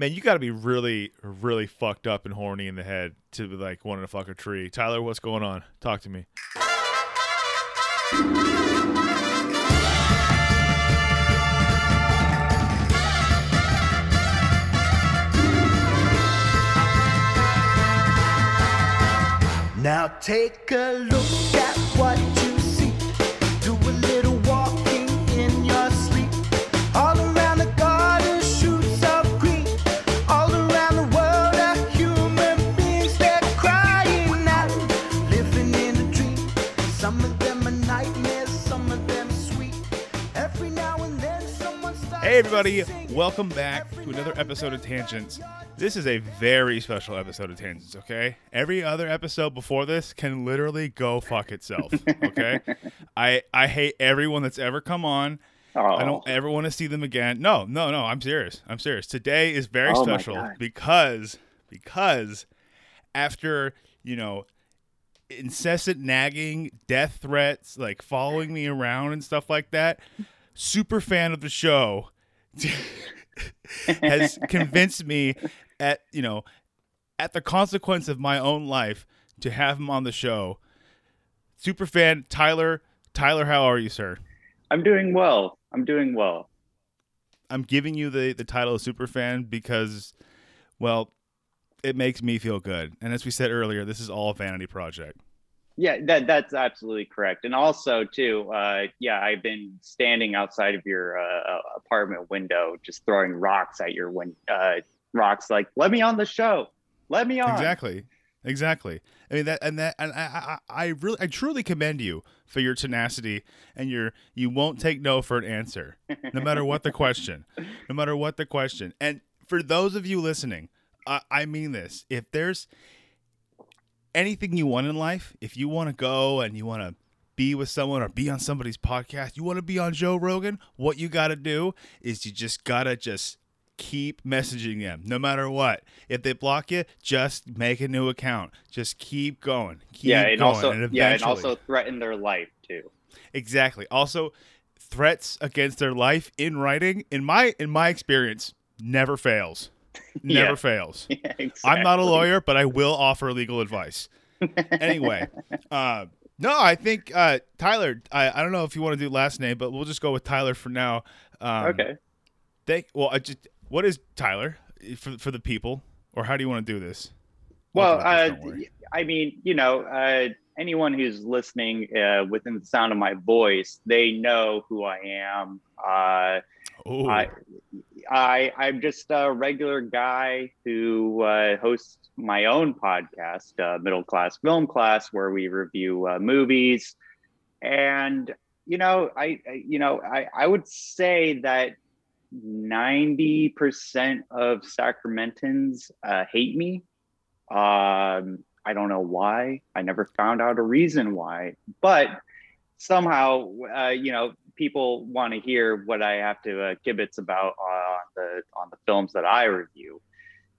Man, you got to be really, really fucked up and horny in the head to be like wanting to fuck a tree. Tyler, what's going on? Talk to me. Now take a look at what everybody. Welcome back to another episode of Tangents. This is a very special episode of Tangents, okay? Every other episode before this can literally go fuck itself, okay? I I hate everyone that's ever come on. Oh, I don't oh. ever want to see them again. No, no, no, I'm serious. I'm serious. Today is very Oh special because because after, you know, incessant nagging, death threats, like following me around and stuff like that, super fan of the show has convinced me at, you know, at the consequence of my own life to have him on the show. Super fan Tyler, Tyler, how are you, sir? I'm doing well. I'm doing well. I'm giving you the the title of super fan because, well, it makes me feel good. And as we said earlier, this is all a vanity project. Yeah, that that's absolutely correct. And also, too, uh, yeah, I've been standing outside of your uh, apartment window, just throwing rocks at your win- uh, rocks, like, "Let me on the show. Let me on." Exactly, exactly. I mean that, and that, and I, I, I really, I truly commend you for your tenacity and your you won't take no for an answer, no matter what the question, no matter what the question. And for those of you listening, I, I mean this: if there's anything you want in life, if you want to go and you want to be with someone or be on somebody's podcast, you want to be on Joe Rogan, what you got to do is you just got to just keep messaging them no matter what. If they block you, just make a new account. Just keep going. Keep yeah, and going. also, and yeah, and also threaten their life too. Exactly. Also, threats against their life in writing, in my in my experience, never fails. Never Yeah. fails. Yeah, I'm not a lawyer, but I will offer legal advice. anyway, uh, no, I think uh, Tyler. I, I don't know if you want to do last name, but we'll just go with Tyler for now. Um, Okay. Thank. Well, I just what is Tyler for for the people, or how do you want to do this? Well, uh, this. I mean, you know, uh, anyone who's listening uh, within the sound of my voice, they know who I am. Uh. I, I, I'm just a regular guy who uh, hosts my own podcast, uh, Middle Class Film Class, where we review uh, movies. And you know, I, I you know, I, I would say that ninety percent of Sacramentans uh, hate me. Um, I don't know why. I never found out a reason why, but somehow, uh, you know, people want to hear what I have to uh, kibitz about on the on the films that I review.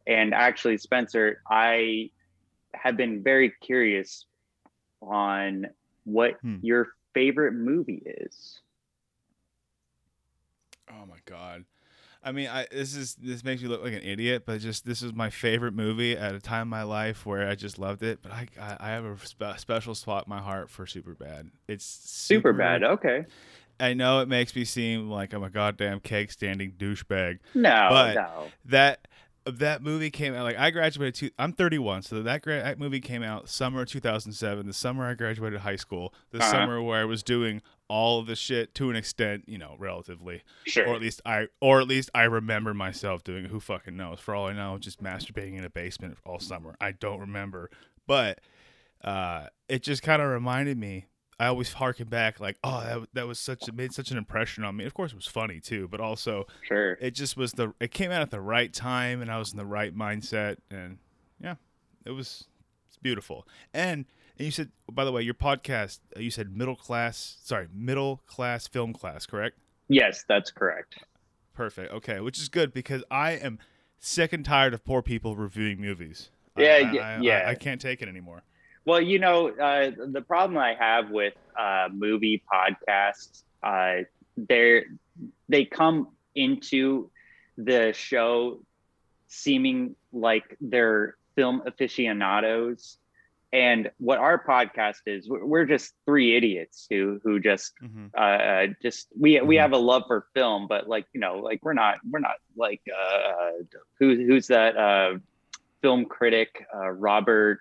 And actually, Spencer, I have been very curious on what Hmm. your favorite movie is. Oh my god. I mean, I this is this makes me look like an idiot, but just this is my favorite movie at a time in my life where I just loved it. But I I, I have a spe- special spot in my heart for Superbad. It's Super bad. Okay. I know it makes me seem like I'm a goddamn cake standing douchebag. No, But- no. That that movie came out like I graduated. Two, I'm 31, so that, gra- that movie came out summer 2007. The summer I graduated high school. The Uh-huh. summer where I was doing all of the shit to an extent, you know, relatively Sure. or at least I or at least I remember myself doing it. Who fucking knows? For all I know, just masturbating in a basement all summer. I don't remember, but uh, it just kind of reminded me. I always harken back like, oh, that, that was such it made such an impression on me. Of course, it was funny too, but also Sure. it just was the it came out at the right time, and I was in the right mindset, and yeah, it was it's beautiful. And and you said, by the way, your podcast, uh, you said middle class, sorry, middle class film class, correct? Yes, that's correct. Perfect. Okay, which is good because I am sick and tired of poor people reviewing movies. Yeah, I, yeah, I- yeah. I, I can't take it anymore. Well, you know, uh, the problem I have with uh, movie podcasts, uh, they they come into the show seeming like they're film aficionados. And what our podcast is, we're just three idiots who who just Mhm. uh just we we Mhm. have a love for film, but like you know, like we're not we're not like uh who who's that uh film critic uh Robert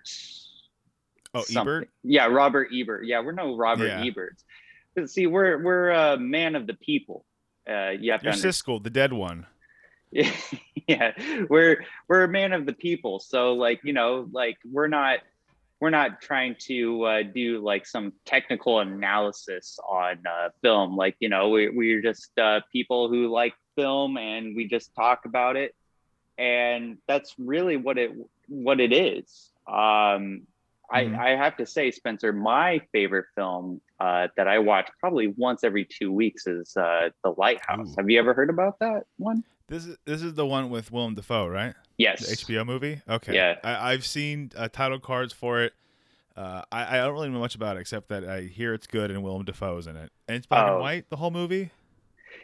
Oh, something. Ebert. Yeah, Robert Ebert. Yeah, we're no Robert Yeah. Eberts. But See, we're we're a man of the people. Uh, you have to Your understand. Siskel, the dead one. yeah, we're we're a man of the people. So like you know, like we're not we're not trying to uh, do like some technical analysis on uh, film. Like you know, we we're just uh, people who like film and we just talk about it, and that's really what it what it is. Um, Mhm. I, I have to say, Spencer, my favorite film uh, that I watch probably once every two weeks is uh, The Lighthouse. Ooh. Have you ever heard about that one? This is this is the one with Willem Dafoe, right? Yes. The HBO movie. Okay. Yeah. I, I've seen uh, title cards for it. Uh, I, I don't really know much about it except that I hear it's good and Willem Dafoe's in it, and it's black and Oh. white. The whole movie.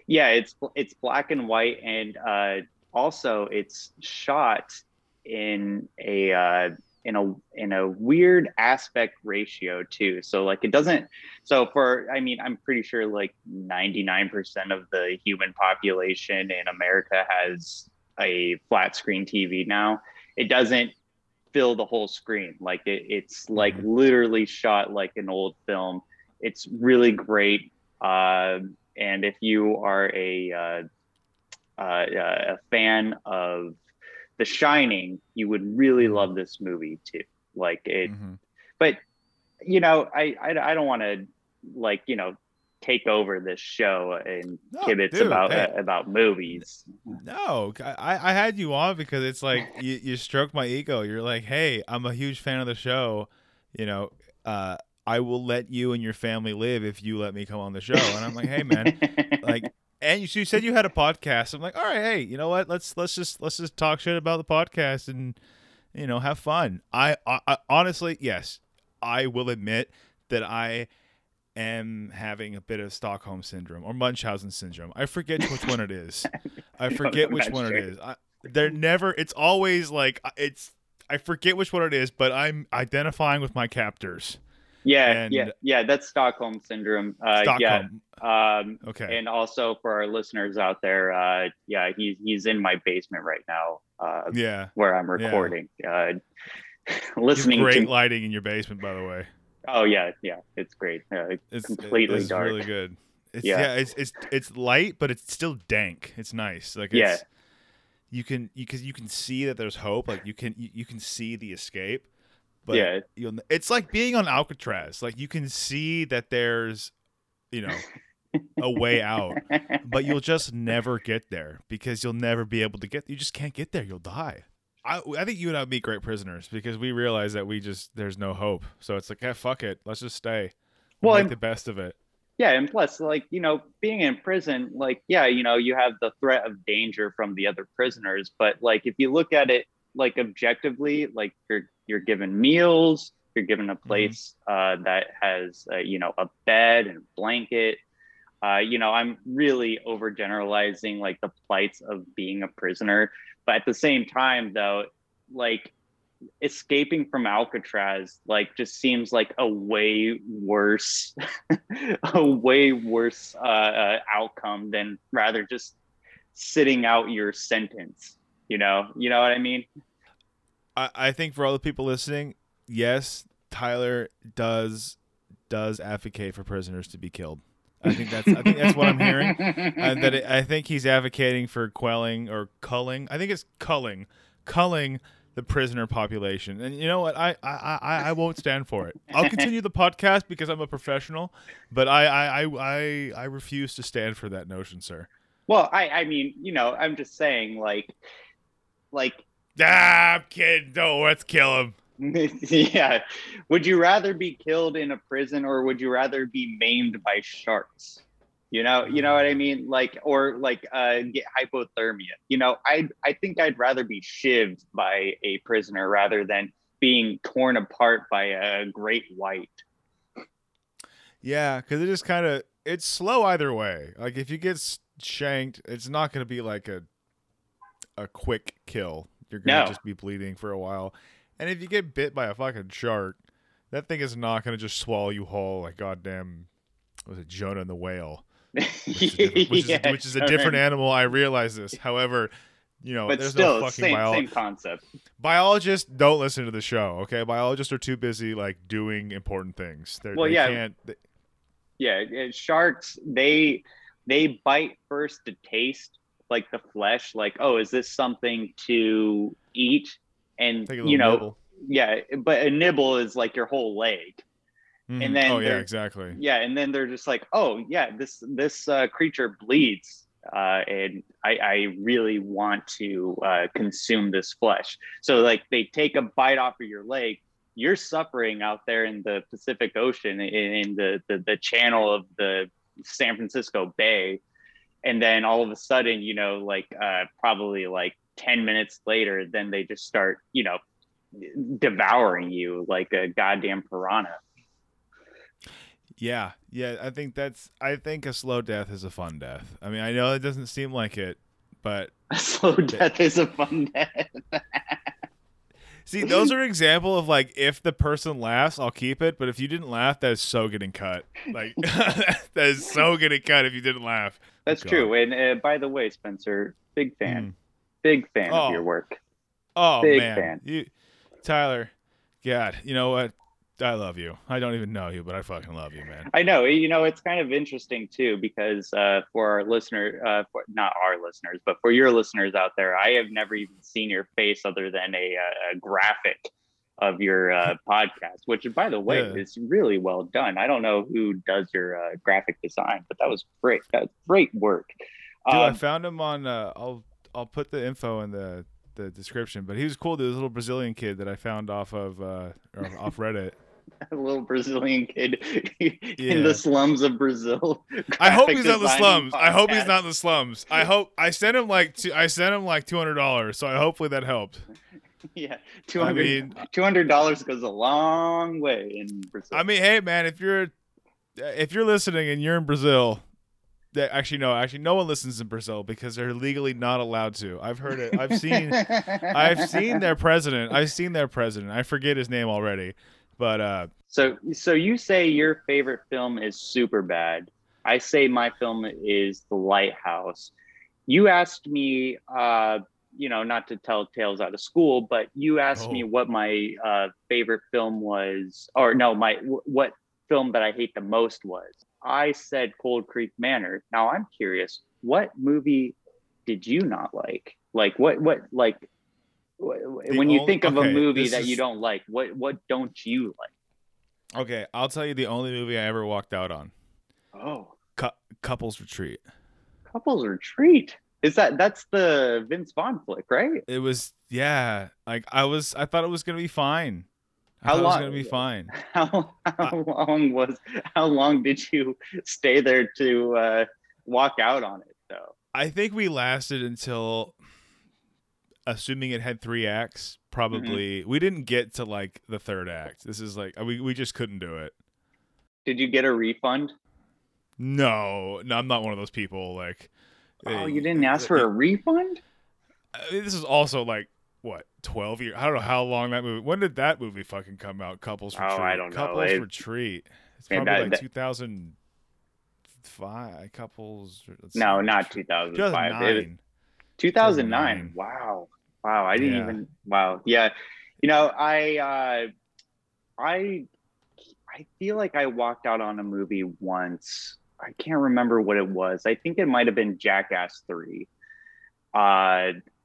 Yeah, it's it's black and white, and uh, also it's shot in a uh, in a in a weird aspect ratio too. So like it doesn't. So for I mean, I'm pretty sure like 99% of the human population in America has a flat screen TV now. It doesn't fill the whole screen. Like it, it's like Mhm. literally shot like an old film. It's really great. Um, and if you are a uh, uh, a fan of The Shining, you would really love this movie too. Like it, Mhm. but you know, I I, I don't want to like you know take over this show and No, kibitz dude, about hey. about movies. No, I, I had you on because it's like you, you stroke my ego. You're like, hey, I'm a huge fan of the show. You know, uh, I will let you and your family live if you let me come on the show. And I'm like, hey, man, like, and you, you said you had a podcast. I'm like, all right, hey, you know what? Let's let's just let's just talk shit about the podcast and you know have fun. I, I, I honestly, yes, I will admit that I am having a bit of Stockholm syndrome or Munchausen syndrome. I forget which one it is. I forget which one it is. I, they're never. It's always like it's. I forget which one it is, but I'm identifying with my captors. Yeah, and- yeah, yeah. That's Stockholm syndrome. Uh, Stockholm. yeah. Um, Okay. and also for our listeners out there, uh, yeah, he's he's in my basement right now, uh, yeah. where I'm recording. Uh, listening Great to. lighting in your basement, by the way. Oh yeah, yeah, it's great. Uh, It's Completely it's dark. really good. It's, yeah. Yeah. it's it's it's light, but it's still dank. It's nice. Like Yeah. you can you can you can see that there's hope. Like you can you, you can see the escape. But Yeah. you'll, it's like being on Alcatraz. Like you can see that there's, you know, a way out, but you'll just never get there because you'll never be able to get. You just can't get there. You'll die. I, I think you and I would be great prisoners because we realize that we just there's no hope. So it's like, yeah, fuck it, let's just stay. Well, make and- the best of it. yeah and plus like you know being in prison like yeah you know you have the threat of danger from the other prisoners but like if you look at it like objectively like you're you're given meals you're given a place uh, that has uh, you know a bed and blanket. Uh, you know i'm really overgeneralizing like the plights of being a prisoner but at the same time though like escaping from alcatraz like just seems like a way worse a way worse uh, uh, outcome than rather just sitting out your sentence you know? You know what i mean I, think for all the people listening, yes, Tyler does does advocate for prisoners to be killed. I think that's I think that's what I'm hearing. and that it, I think he's advocating for quelling or culling. I think it's culling, culling the prisoner population. And you know what? I I, I, I won't stand for it. I'll continue the podcast because I'm a professional, but I I, I, I I refuse to stand for that notion, sir. well i i mean you know i'm just saying like like Ah, I'm kidding. No, let's kill him. yeah would you rather be killed in a prison or would you rather be maimed by sharks you know you know what i mean like or like uh get hypothermia you know i i think i'd rather be shivved by a prisoner rather than being torn apart by a great white Yeah, because it just kind of it's slow either way. Like if you get shanked, it's not going to be like a a quick kill. You're gonna No. just be bleeding for a while. And if you get bit by a fucking shark, that thing is not gonna just swallow you whole like goddamn was it Jonah and the whale, which is, which is, which is a different animal. I realize this. However, you know, but there's still, no fucking same bio- same concept. biologists don't listen to the show. Okay, biologists are too busy like doing important things. They're, Well, they yeah. can't. They, Yeah, sharks they they bite first to taste like the flesh. Like, oh, is this something to eat? And you know, nibble. yeah, but a nibble is like your whole leg. Mhm. then oh yeah, exactly. Yeah, and then they're just like, oh yeah, this this uh, creature bleeds, uh, and I, I really want to uh, consume this flesh. So like they take a bite off of your leg. You're suffering out there in the Pacific Ocean, in, in the, the the channel of the San Francisco Bay, and then all of a sudden, you know, like uh, probably like ten minutes later, then they just start, you know, devouring you like a goddamn piranha. Yeah, yeah. I think that's. I think a slow death is a fun death. I mean, I know it doesn't seem like it, but A slow death is a fun death. see, those are example of like if the person laughs, I'll keep it. But if you didn't laugh, that is so getting cut. Like that is so getting cut if you didn't laugh. That's God. true. And uh, by the way, Spencer, big fan, Mm. big fan Oh. of your work. Oh Big man, fan. you, Tyler. God, you know what? I love you. I don't even know you, but I fucking love you, man. I know. You know, it's kind of interesting too because uh, for our listener, uh, for, not our listeners, but for your listeners out there, I have never even seen your face other than a, a graphic of your uh, podcast. Which, by the way, Yeah. is really well done. I don't know who does your uh, graphic design, but that was great. That was great work. Dude, I Um, found him on. Uh, I'll I'll put the info in the the description. But he was cool. Dude, this little Brazilian kid that I found off of uh, off Reddit. A little Brazilian kid Yeah. in the slums of Brazil. I hope he's not the slums. I hope he's not in the slums. I hope I sent him like two, I sent him like two hundred dollars. So I hopefully that helped. Yeah, two I hundred mean- two hundred dollars goes a long way in Brazil. I mean, hey man, if you're if you're listening and you're in Brazil, that actually no, actually no one listens in Brazil because they're legally not allowed to. I've heard it. I've seen I've seen their president. I've seen their president. I forget his name already, but uh, So, so you say your favorite film is Super Bad. I say my film is The Lighthouse. You asked me, uh, you know, not to tell tales out of school, but you asked me Oh. what my uh, favorite film was, or no, my wh- what film that I hate the most was. I said Cold Creek Manor. Now I'm curious, what movie did you not like? Like what? What like? Wh- When you only- think of a movie that you don't like, what what don't you like? okay, I'll tell you the only movie I ever walked out on. Oh, Cou- Couples Retreat. Couples Retreat. Is that that's the Vince Vaughn flick, right? It was yeah, like I was I thought it was gonna be fine. I How thought it was gonna be fine. How how long was how long did you stay there to uh, walk out on it though? I think we lasted until assuming it had three acts, probably we didn't get to like the third act. This is like we we just couldn't do it. Did you get a refund? No, no, I'm not one of those people like Oh, eh, you didn't ask for a refund? This is also like what 12 years. I don't know how long that movie. When did that movie fucking come out? Couples Retreat. Oh. I don't know. Couples Retreat. It's probably that- like that- 2005. Couples. No, see. not 2005. It was 2009. 2009. 2009. Wow. Wow. I didn't Yeah. even. Wow. Yeah. You know, I, uh, I, I feel like I walked out on a movie once. I can't remember what it was. I think it might have been Jackass 3. Uh,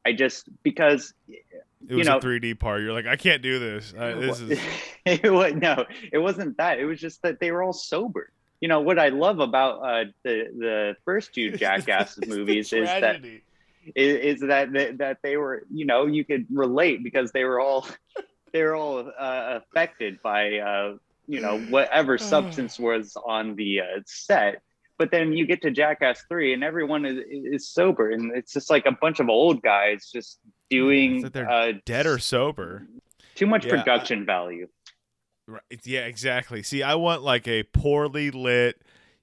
I just, because It you was know- a 3D part. You're like, I can't do this. Uh, this is. it was no, it wasn't that. It was just that they were all sober. You know what I love about uh, the the first two Jackass movies is that. Is, is that, that that they were you know you could relate because they were all they were all uh, affected by uh, you know whatever substance was on the uh, set. But then you get to Jackass three and everyone is, is sober and it's just like a bunch of old guys just doing It's like they're uh, Dead or sober. too much Yeah, I- production value. Right. Yeah, exactly. See, I want like a poorly lit,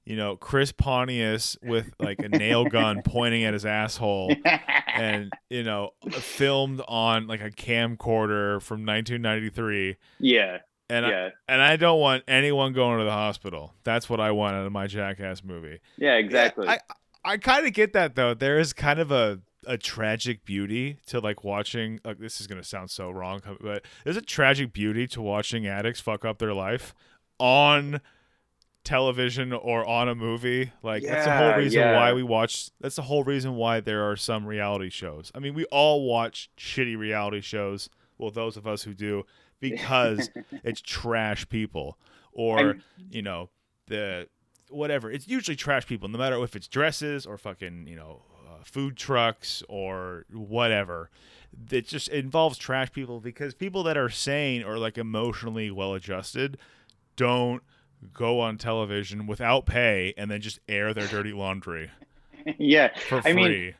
you know, Chris Pontius with like a nail gun pointing at his asshole and, you know, filmed on like a camcorder from 1993. yeah, And I, and I don't want anyone going to the hospital. That's what I want out of my Jackass movie. yeah, exactly. I I kind of get that though. There is kind of a a tragic beauty to like watching. Like, this is gonna sound so wrong, but there's a tragic beauty to watching addicts fuck up their life on television or on a movie. Like that's the whole reason yeah. why we watch. That's the whole reason why there are some reality shows. I mean, we all watch shitty reality shows. Well, those of us who do, because it's trash people or I'm- you know the whatever. It's usually trash people, no matter if it's dresses or fucking you know uh, food trucks or whatever. It just involves trash people because people that are sane or like emotionally well adjusted don't go on television without pay and then just air their dirty laundry yeah, for I mean,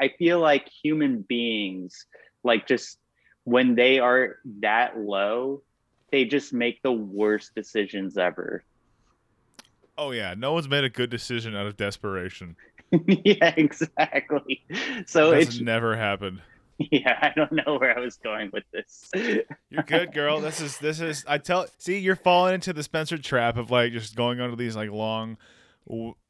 I feel like human beings, like just when they are that low, they just make the worst decisions ever. oh yeah, no one's made a good decision out of desperation. yeah, exactly. So it's never happened. yeah, I don't know where I was going with this. You're good, girl. This is this is. I tell. See, you're falling into the Spencer trap of like just going onto these like long,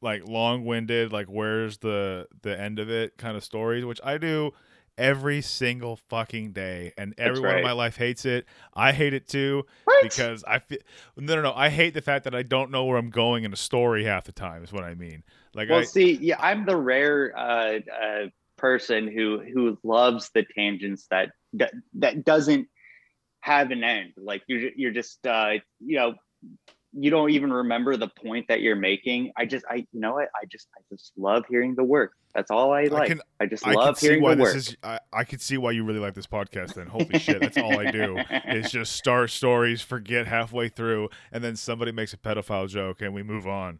like long-winded, like where's the the end of it kind of stories, which I do every single fucking day, and everyone in my life hates it. I hate it too What? because I feel no, no, no. I hate the fact that I don't know where I'm going in a story half the time. Is what I mean. Like well, I, see, yeah, I'm the rare uh, uh, person who who loves the tangents that that, that doesn't have an end. Like you're you're just uh, you know you don't even remember the point that you're making. I just I you know what I just I just love hearing the work. That's all I like. I, can- just I love hearing why the this work. is. I, I could see why you really like this podcast. Then, holy shit, that's all I do is just start stories, forget halfway through, and then somebody makes a pedophile joke, and we move on.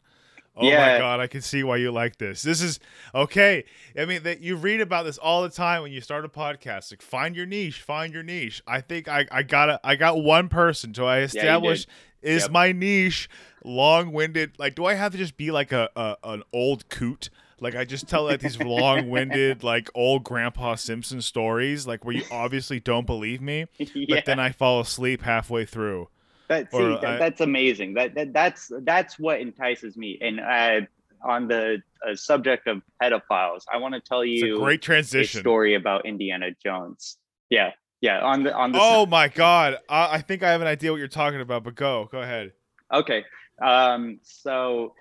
Oh my god, I can see why you like this. This is okay. I mean, that you read about this all the time when you start a podcast. Like, find your niche, find your niche. I think I, I got a, I got one person. So I established is Yep. my niche long-winded. Like, do I have to just be like a, a an old coot? Like I just tell like these long-winded, like old Grandpa Simpson stories, like where you obviously don't believe me, but then I fall asleep halfway through. That, see, that- I- that's amazing. That, that that's that's what entices me. And uh, on the uh, subject of pedophiles, I want to tell you a great transition. story about Indiana Jones. Yeah, yeah. On the on the Oh my god, I, I think I have an idea what you're talking about, but go, go ahead. okay. Um, so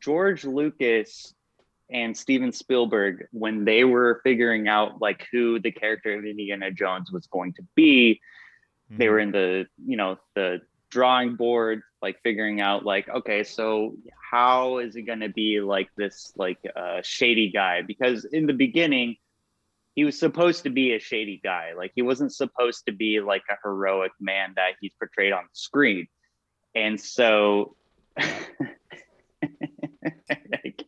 George Lucas and Steven Spielberg, when they were figuring out like who the character of Indiana Jones was going to be, Mm-hmm. they were in the you know the drawing board like figuring out like okay so how is it going to be like this like uh, shady guy? Because in the beginning he was supposed to be a shady guy. Like he wasn't supposed to be like a heroic man that he's portrayed on the screen. And so i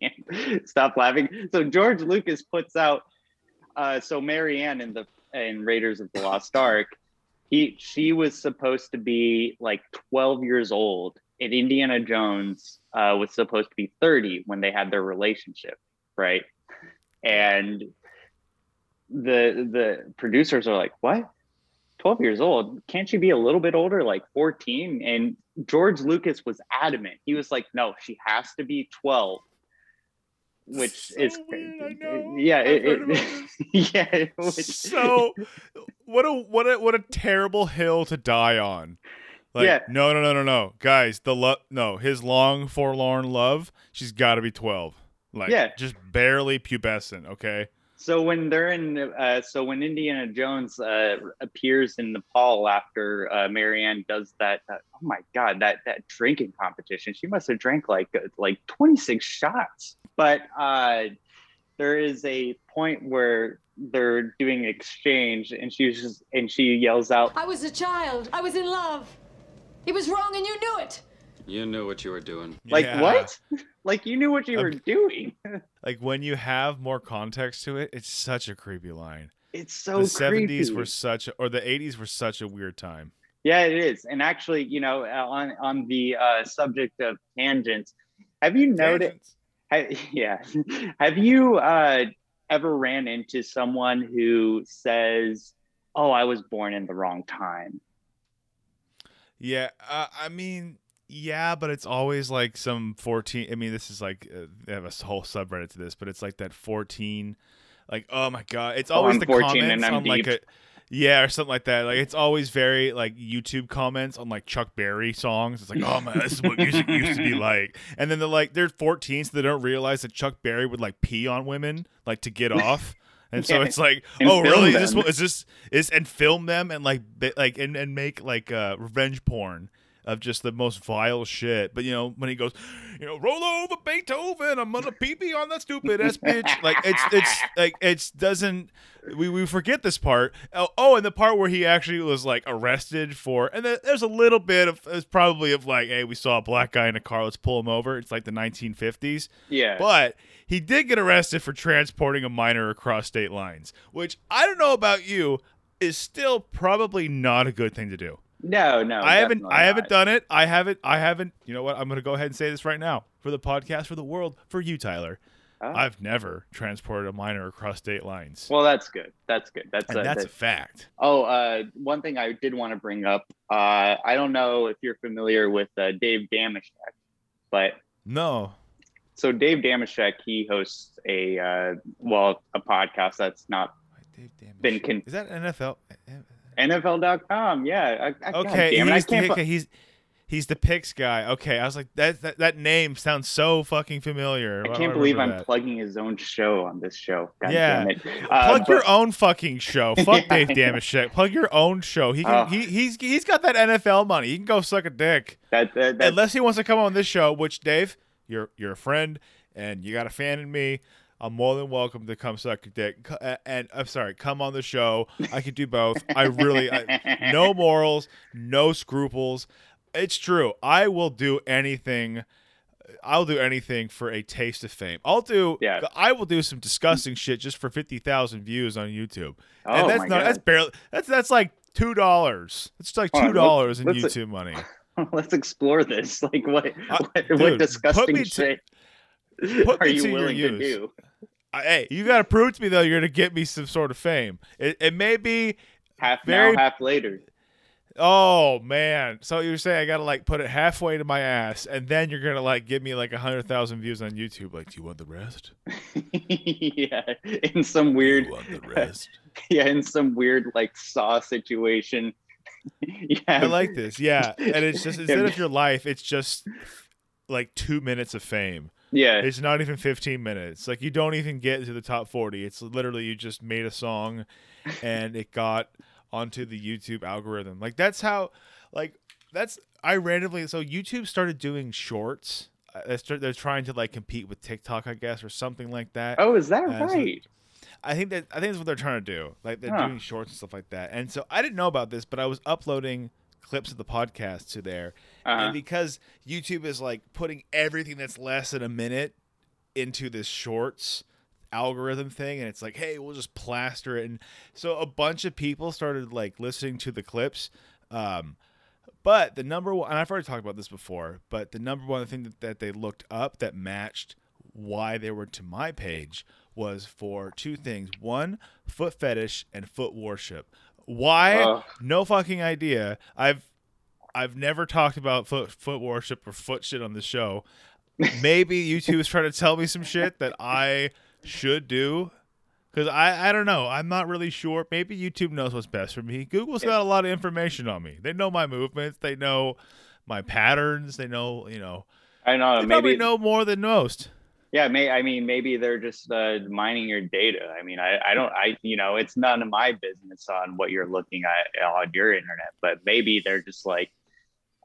can't stop laughing. So george lucas puts out uh, so marianne in the in raiders of the lost ark he she was supposed to be like 12 years old and indiana jones uh, was supposed to be 30 when they had their relationship right? And the the producers are like what? 12 years old? Can't she be a little bit older like 14 and george lucas was adamant. He was like no she has to be 12 which So is weird, yeah it, it, yeah which, so what a what a what a terrible hill to die on. Like Yeah. no no no no no guys the love no his long forlorn love she's got to be twelve like Yeah. just barely pubescent okay So when they're in, uh, so when Indiana Jones uh, appears in Nepal after uh, Marianne does that, that, oh my God, that that drinking competition, she must have drank like uh, like 26 shots. But uh, there is a point where they're doing exchange, and she's just and she yells out, I was a child. I was in love. It was wrong and you knew it. You knew what you were doing. like Yeah. what? like you knew what you Um, were doing. like when you have more context to it it's such a creepy line It's so the 70s were such or the 80s were such a weird time Yeah, it is. And actually, you know, uh, on on the uh, subject of tangents, Have you noticed? Yeah. Have you uh, ever ran into someone who says, "Oh, I was born in the wrong time"? Yeah, uh, I mean, yeah, but it's always like some 14. I mean, this is like, uh, they have a whole subreddit to this, but it's like that 14, like, oh my God. It's Oh, always I'm the 14 and comments I'm on like a, deep. Yeah, or something like that. Like, it's always very like YouTube comments on like Chuck Berry songs. It's like, oh man, this is what music used to be like. And then they're like, they're 14, so they don't realize that Chuck Berry would like pee on women, like to get off. And so it's like, And oh, really? Is this is this is and film them and like bi- like and, and make like uh revenge porn of just the most vile shit. But you know when he goes, you know, roll over Beethoven, I'm gonna pee pee on that stupid ass bitch. Like it's it's like it's doesn't. We, we forget this part. Oh, oh, and the part where he actually was like arrested for, and there- there's a little bit of, it's probably of like, hey, we saw a black guy in a car, let's pull him over. It's like the 1950s. Yeah. But he did get arrested for transporting a minor across state lines, which I don't know about you, is still probably not a good thing to do. No, no. I haven't I haven't not. done it. I haven't I haven't you know what? I'm gonna go ahead and say this right now. For the podcast, for the world, for you, Tyler. Oh. I've never transported a minor across state lines. Well, that's good. That's good. That's and a, that's a fact. Oh, uh, one thing I did want to bring up. Uh, I don't know if you're familiar with uh, Dave Dameshek, but No. so Dave Dameshek, he hosts a uh, well, a podcast that's not Been con- Is that NFL? NFL.com. Yeah. I, I, Okay, damn I he's, the, he's he's the picks guy. Okay, I was like that that, that name sounds so fucking familiar. I can't do believe I'm that? plugging his own show on this show. God Yeah. damn it. Uh, Plug your own fucking show. Fuck Yeah, Dave I. Dameshek. Plug your own show. He can, Oh. he he's he's got that NFL money. He can go suck a dick. That, that, that, Unless he wants to come on this show, which Dave, you're you're a friend and you got a fan in me. I'm more than welcome to come suck a dick. And I'm sorry, come on the show. I could do both. I really, I, no morals, no scruples. It's true. I will do anything. I'll do anything for a taste of fame. I'll do. Yeah. I will do some disgusting shit just for fifty thousand views on YouTube. oh and that's my not. God. That's barely. That's that's like two dollars. It's like two dollars in YouTube money. Let's explore this. Like, what, Uh, what, dude, what disgusting to- shit are you willing to do? I- hey, you got to prove to me though you're gonna get me some sort of fame. It, it may be. Half Very- now, half later. Oh man! So you're saying I gotta like put it halfway to my ass, and then you're gonna like give me like a hundred thousand views on YouTube. Like, do you want the rest? yeah, in some weird, Do you want the rest? yeah, in some weird like saw situation. yeah, I like this. Yeah, and it's just instead of your life, it's just like two minutes of fame. Yeah, It's not even 15 minutes. Like you don't even get to the top 40. It's literally you just made a song and it got onto the YouTube algorithm. Like that's how like that's I randomly so YouTube started doing shorts. Uh, they're trying to like compete with TikTok, I guess, or something like that. Oh, is that Uh, so- right? I think that I think that's what they're trying to do. Like they're Huh. doing shorts and stuff like that. And so I didn't know about this, but I was uploading clips of the podcast to there. Uh, And because YouTube is like putting everything that's less than a minute into this shorts algorithm thing and it's like, hey, we'll just plaster it and so a bunch of people started like listening to the clips. Um but the number one, and I've already talked about this before, but the number one thing that, that they looked up that matched why they were to my page was for two things. One, foot fetish and foot worship. Why? Ugh. no fucking idea. I've I've never talked about foot foot worship or foot shit on the show. Maybe YouTube is trying to tell me some shit that I should do. Cause I, I don't know. I'm not really sure. Maybe YouTube knows what's best for me. Google's got a lot of information on me. They know my movements. They know my patterns. They know, you know, I know. they probably Maybe know more than most. Yeah, may I mean maybe they're just uh, mining your data. I mean, I, I don't I you know it's none of my business on what you're looking at on your internet, but maybe they're just like,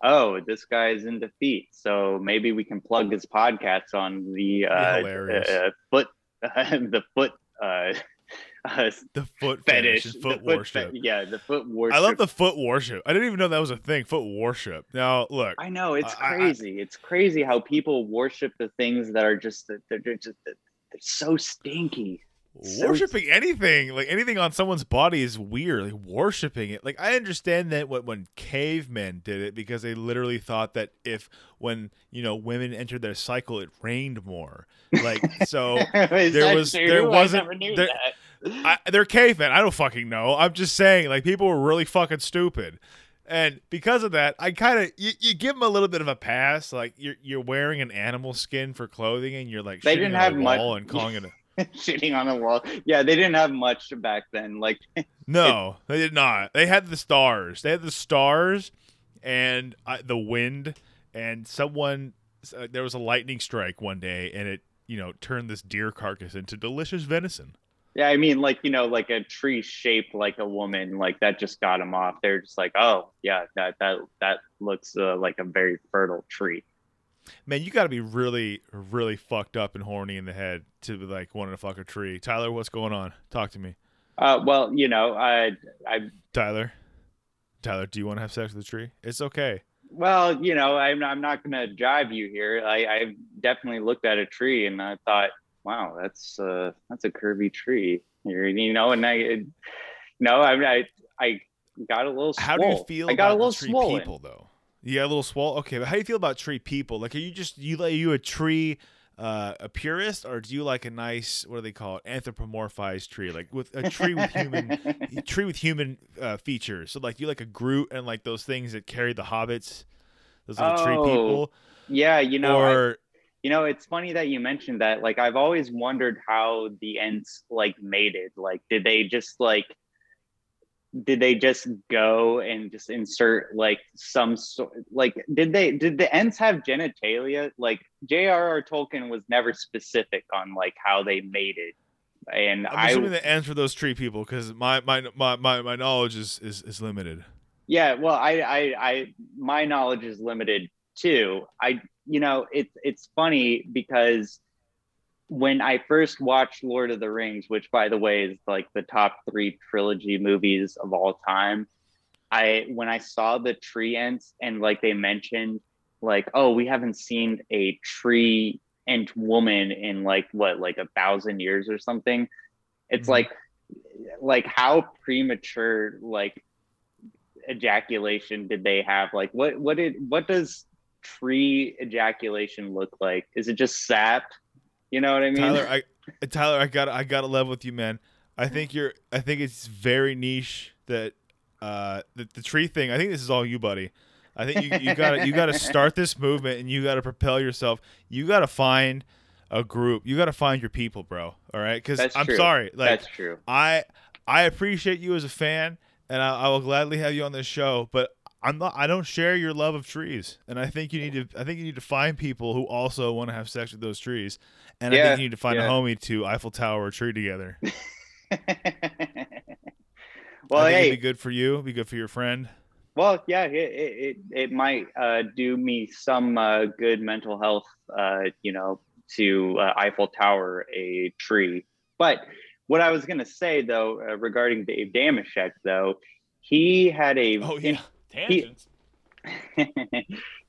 oh, this guy's in defeat so maybe we can plug his podcast on the uh, uh, foot the foot uh, uh, The foot fetish, fetish, foot foot worship. fe- yeah, the foot worship. I love the foot worship. I didn't even know that was a thing. Foot worship. Now look, I know it's I- I- crazy. it's crazy how people worship the things that are just they're, they're just they're so stinky. So- worshiping anything like anything on someone's body is weird like worshiping it like i understand that when, when cavemen did it because they literally thought that if when you know women entered their cycle it rained more like so there was- true? there wasn't- there- that. I, they're cavemen i don't fucking know i'm just saying like people were really fucking stupid and because of that i kind of you, you give them a little bit of a pass like you're you're wearing an animal skin for clothing and you're like They shitting didn't on have much- and calling it a shitting on a wall. Yeah, they didn't have much back then. Like No, they did not. They had the stars. They had the stars and uh, the wind, and someone. Uh, there was a lightning strike one day, and it you know turned this deer carcass into delicious venison. Yeah, I mean, like you know, like a tree shaped like a woman, like that just got them off. They're just like, oh yeah, that that that looks uh, like a very fertile tree. Man, you got to be really, really fucked up and horny in the head to be like wanting to fuck a tree. Tyler, what's going on? Talk to me, Uh, well, you know, I I Tyler. Tyler, do you want to have sex with a tree? It's okay. well, you know, I'm I'm not gonna drive you here. I I definitely looked at a tree and I thought, wow, that's uh that's a curvy tree. Here, you know, and I, it, no, I I I got a little. How do you feel I got about a little tree swollen. people though? You got a little swole. Okay, but how do you feel about tree people? Like, are you just you like you a tree uh, a purist, or do you like a nice what do they call it anthropomorphized tree, like with a tree with human tree with human uh, features? So like, you like a Groot and like those things that carry the hobbits, those little tree Oh, people, Yeah, you know, or You know, it's funny that you mentioned that. Like, I've always wondered how the Ents like mated. Like, did they just like, did they just go and just insert like some sort? Like, did they did the Ents have genitalia? Like, J.R.R. Tolkien was never specific on like how they mated, and I'm I assuming the Ents for those tree people because my, my my my my knowledge is is, is limited. Yeah, well, I, I, I, my knowledge is limited too. I, you know, it's it's funny because when I first watched Lord of the Rings, which by the way is like the top three trilogy movies of all time, I when I saw the tree ents and like they mentioned like, oh, we haven't seen a tree ent woman in like what, like a thousand years or something. It's Mhm. like like how premature like ejaculation did they have? Like what what did what does tree ejaculation look like? Is it just sap? You know what I mean? Tyler, I Tyler, I got I got to level with you, man. I think you're. I think it's very niche that uh the, the tree thing. I think this is all you, buddy. I think you you got to you got to start this movement and you got to propel yourself. You got to find a group. You got to find your people, bro. All right? Because I'm true. sorry, like That's true. I I appreciate you as a fan, and I, I will gladly have you on this show. But I'm not. I don't share your love of trees, and I think you need to. I think you need to find people who also want to have sex with those trees, and I think you need to find yeah. a homie to Eiffel Tower a tree together. well, hey, it'd be good for you. It'd be good for your friend. well, yeah, it it, it, might uh, do me some uh, good mental health. Uh, you know, to uh, Eiffel Tower a tree. But what I was gonna say though, uh, regarding Dave Dameshek, though, he had a Oh yeah, tangents.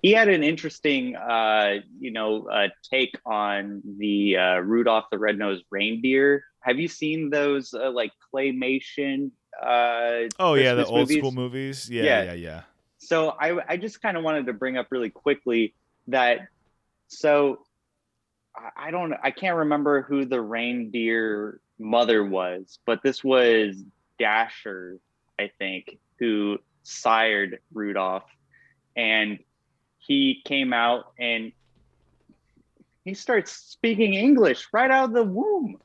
he had an interesting, uh, you know, uh, take on the uh, Rudolph the Red-Nosed Reindeer. Have you seen those uh, like claymation? Uh, oh yeah, the Christmas old movies? school movies. Yeah, Yeah. yeah, yeah. so I, I just kind of wanted to bring up really quickly that so I don't I can't remember who the reindeer mother was, but this was Dasher, I think, who sired Rudolph, and he came out and he starts speaking English right out of the womb,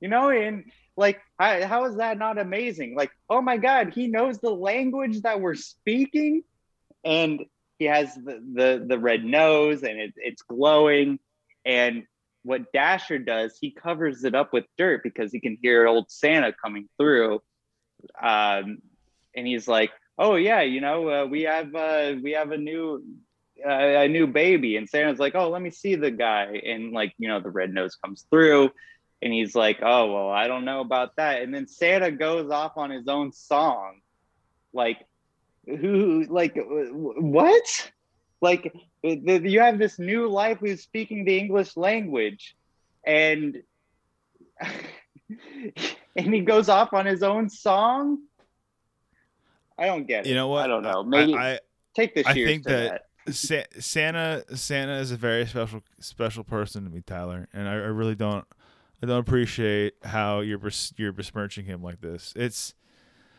you know, and like how, how is that not amazing? Like oh my god he knows the language that we're speaking and he has the the, the red nose and it, it's glowing. And what dasher does he covers it up with dirt because he can hear old santa coming through. Um, and he's like oh yeah you know uh, we have uh, we have a new uh, a new baby and santa's like oh let me see the guy and like you know the red nose comes through and he's like, "Oh well, I don't know about that." And then Santa goes off on his own song, like, who, like, what? Like, you have this new life who's speaking the English language, and and he goes off on his own song. I don't get it. You know what? I don't know. I- Maybe I, take the I think that- that. Sa- Santa Santa is a very special special person to me, Tyler, and I, I really don't I don't appreciate how you're bes- you're besmirching him like this. It's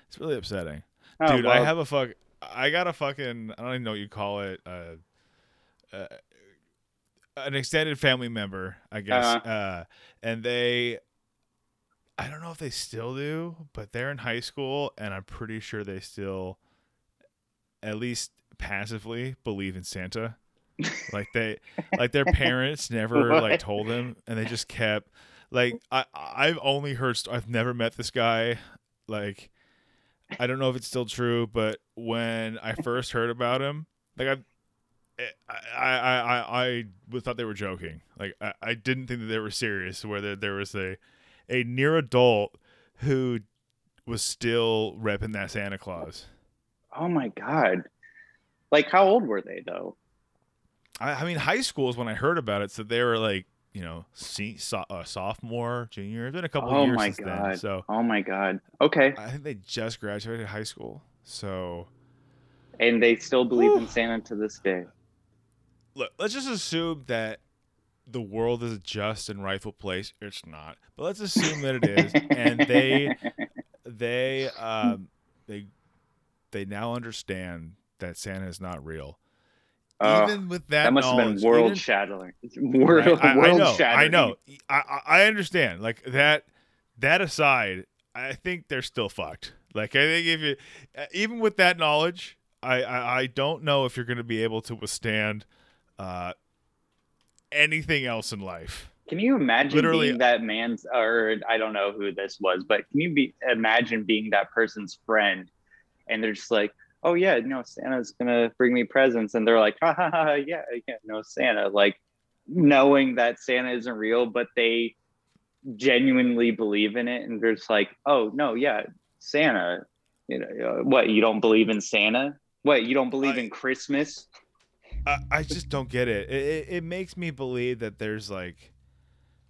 it's really upsetting, Oh, dude. I have a fuck. I got a fucking I don't even know what you call it. Uh, uh, an extended family member, I guess, Uh-huh. uh, and they. I don't know if they still do, but they're in high school, and I'm pretty sure they still, at least passively, believe in Santa. like they, like their parents never like told them, and they just kept. Like I, I've only heard. St- I've never met this guy. Like, I don't know if it's still true, but when I first heard about him, like I, eh, I, I, I, I thought they were joking. Like I, I didn't think that they were serious. Where there, there was a, a near adult who was still repping that Santa Claus. oh my god! Like, how old were they though? I, I mean, high school is when I heard about it. So they were like, you know, see, so, uh, sophomore, junior. It's been a couple Oh years my since then. God. So Oh my god. Okay, I think they just graduated high school. So and they still believe in Santa to this day. look, let's just assume that the world is a just and rightful place. It's not, but let's assume that it is, and they they um they they now understand that Santa is not real. Uh, even with that, that must have been world even- shattering. World, Right? I, I know, shattering. I know. I, I I understand. Like that. That aside, I think they're still fucked. Like I think if you, uh, even with that knowledge, I I, I don't know if you're going to be able to withstand uh, anything else in life. Can you imagine Literally- being that man's, or I don't know who this was, but can you be imagine being that person's friend, and they're just like, "Oh yeah, you know, Santa's gonna bring me presents," and they're like, "Ha ha ha, yeah, yeah, no Santa," like knowing that Santa isn't real, but they genuinely believe in it, and they're just like, "Oh no, yeah, Santa." You know, uh, what? You don't believe in Santa? What? You don't believe I- in Christmas? I, I just don't get it. It, it. it makes me believe that there's like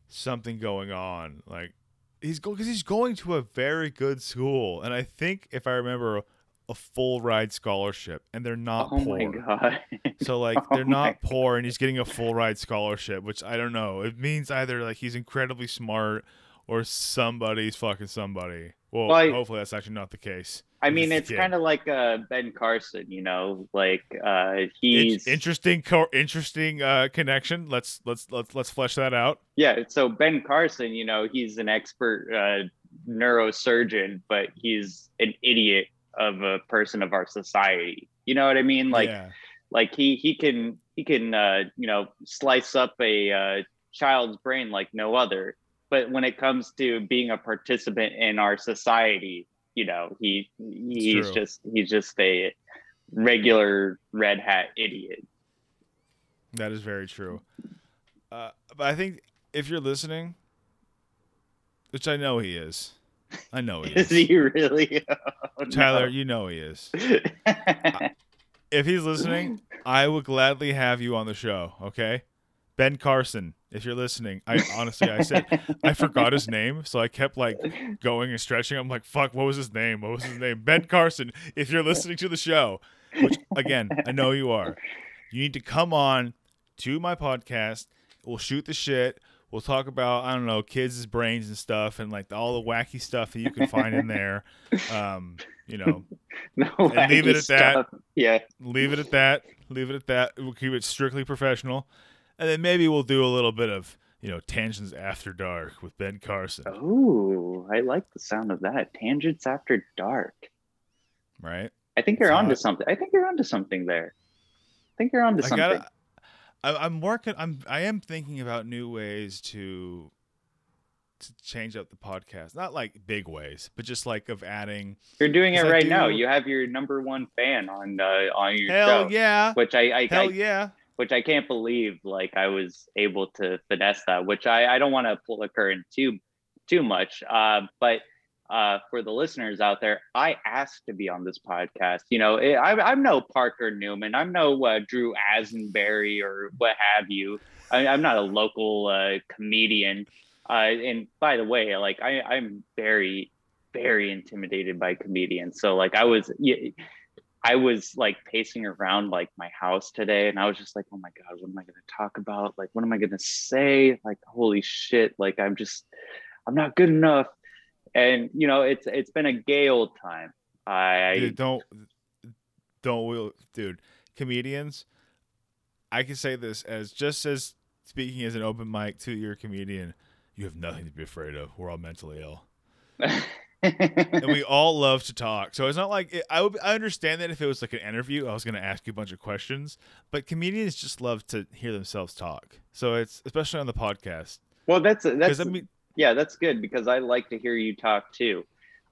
something going on. Like he's go because he's going to a very good school, and I think if I remember, a, full ride scholarship, and they're not oh poor. my god! So like Oh they're not poor, and he's getting a full ride scholarship, which I don't know. It means either like he's incredibly smart or somebody's fucking somebody. Well, hopefully that's actually not the case. I mean, it's kid. kind of like uh, Ben Carson, you know, like uh, In- he's interesting, co- interesting uh, connection. Let's let's let's let's flesh that out. yeah. So Ben Carson, you know, he's an expert uh, neurosurgeon, but he's an idiot of a person of our society. You know what I mean? Like, yeah. like he he can he can uh, you know slice up a uh, child's brain like no other. But when it comes to being a participant in our society, you know, he he's just he's just a regular red hat idiot. That is very true. Uh, but I think if you're listening, which I know he is, I know he Is is. he really? Oh, Tyler, you know he is. no. If he's listening, I would gladly have you on the show. Okay, Ben Carson, if you're listening, I honestly I said I forgot his name, so I kept like going and stretching. I'm like, fuck, what was his name? What was his name? Ben Carson. If you're listening to the show, which again I know you are, you need to come on to my podcast. We'll shoot the shit. We'll talk about I don't know kids' brains and stuff, and like all the wacky stuff that you can find in there. Um, you know, No And leave it at that. Yeah. leave it at that. Leave it at that. We'll keep it strictly professional, and then maybe we'll do a little bit of you know tangents after dark with Ben Carson, Oh, I like the sound of that. Tangents after dark. right? I think you're So onto something. I think you're onto something there. I think you're onto I something. gotta. I, I'm working. I'm. I am thinking about new ways to to change up the podcast. Not like big ways, but just like of adding. You're doing it I right now. You have your number one fan on uh, on your Hell show, yeah! which I, I, Hell I yeah! Which I can't believe like I was able to finesse that, which I, I don't want to pull a curtain too too much. Uh, but uh, for the listeners out there, I asked to be on this podcast. You know, it, I, I'm no Parker Newman. I'm no uh, Drew Asenberry or what have you. I, I'm not a local uh, comedian. Uh, and by the way, like I, I'm very, very intimidated by comedians. So like I was, yeah, I was like pacing around like my house today, and I was just like, oh my god, what am I going to talk about? Like, what am I going to say? Like, holy shit! Like, I'm just, I'm not good enough. And you know, it's it's been a gay old time. I Dude, don't don't will dude comedians i can say this as just as speaking as an open mic to your comedian you have nothing to be afraid of we're all mentally ill and we all love to talk so it's not like it, i would i understand that if it was like an interview i was going to ask you a bunch of questions but comedians just love to hear themselves talk so it's especially on the podcast well, that's that's i mean yeah, that's good because I like to hear you talk too.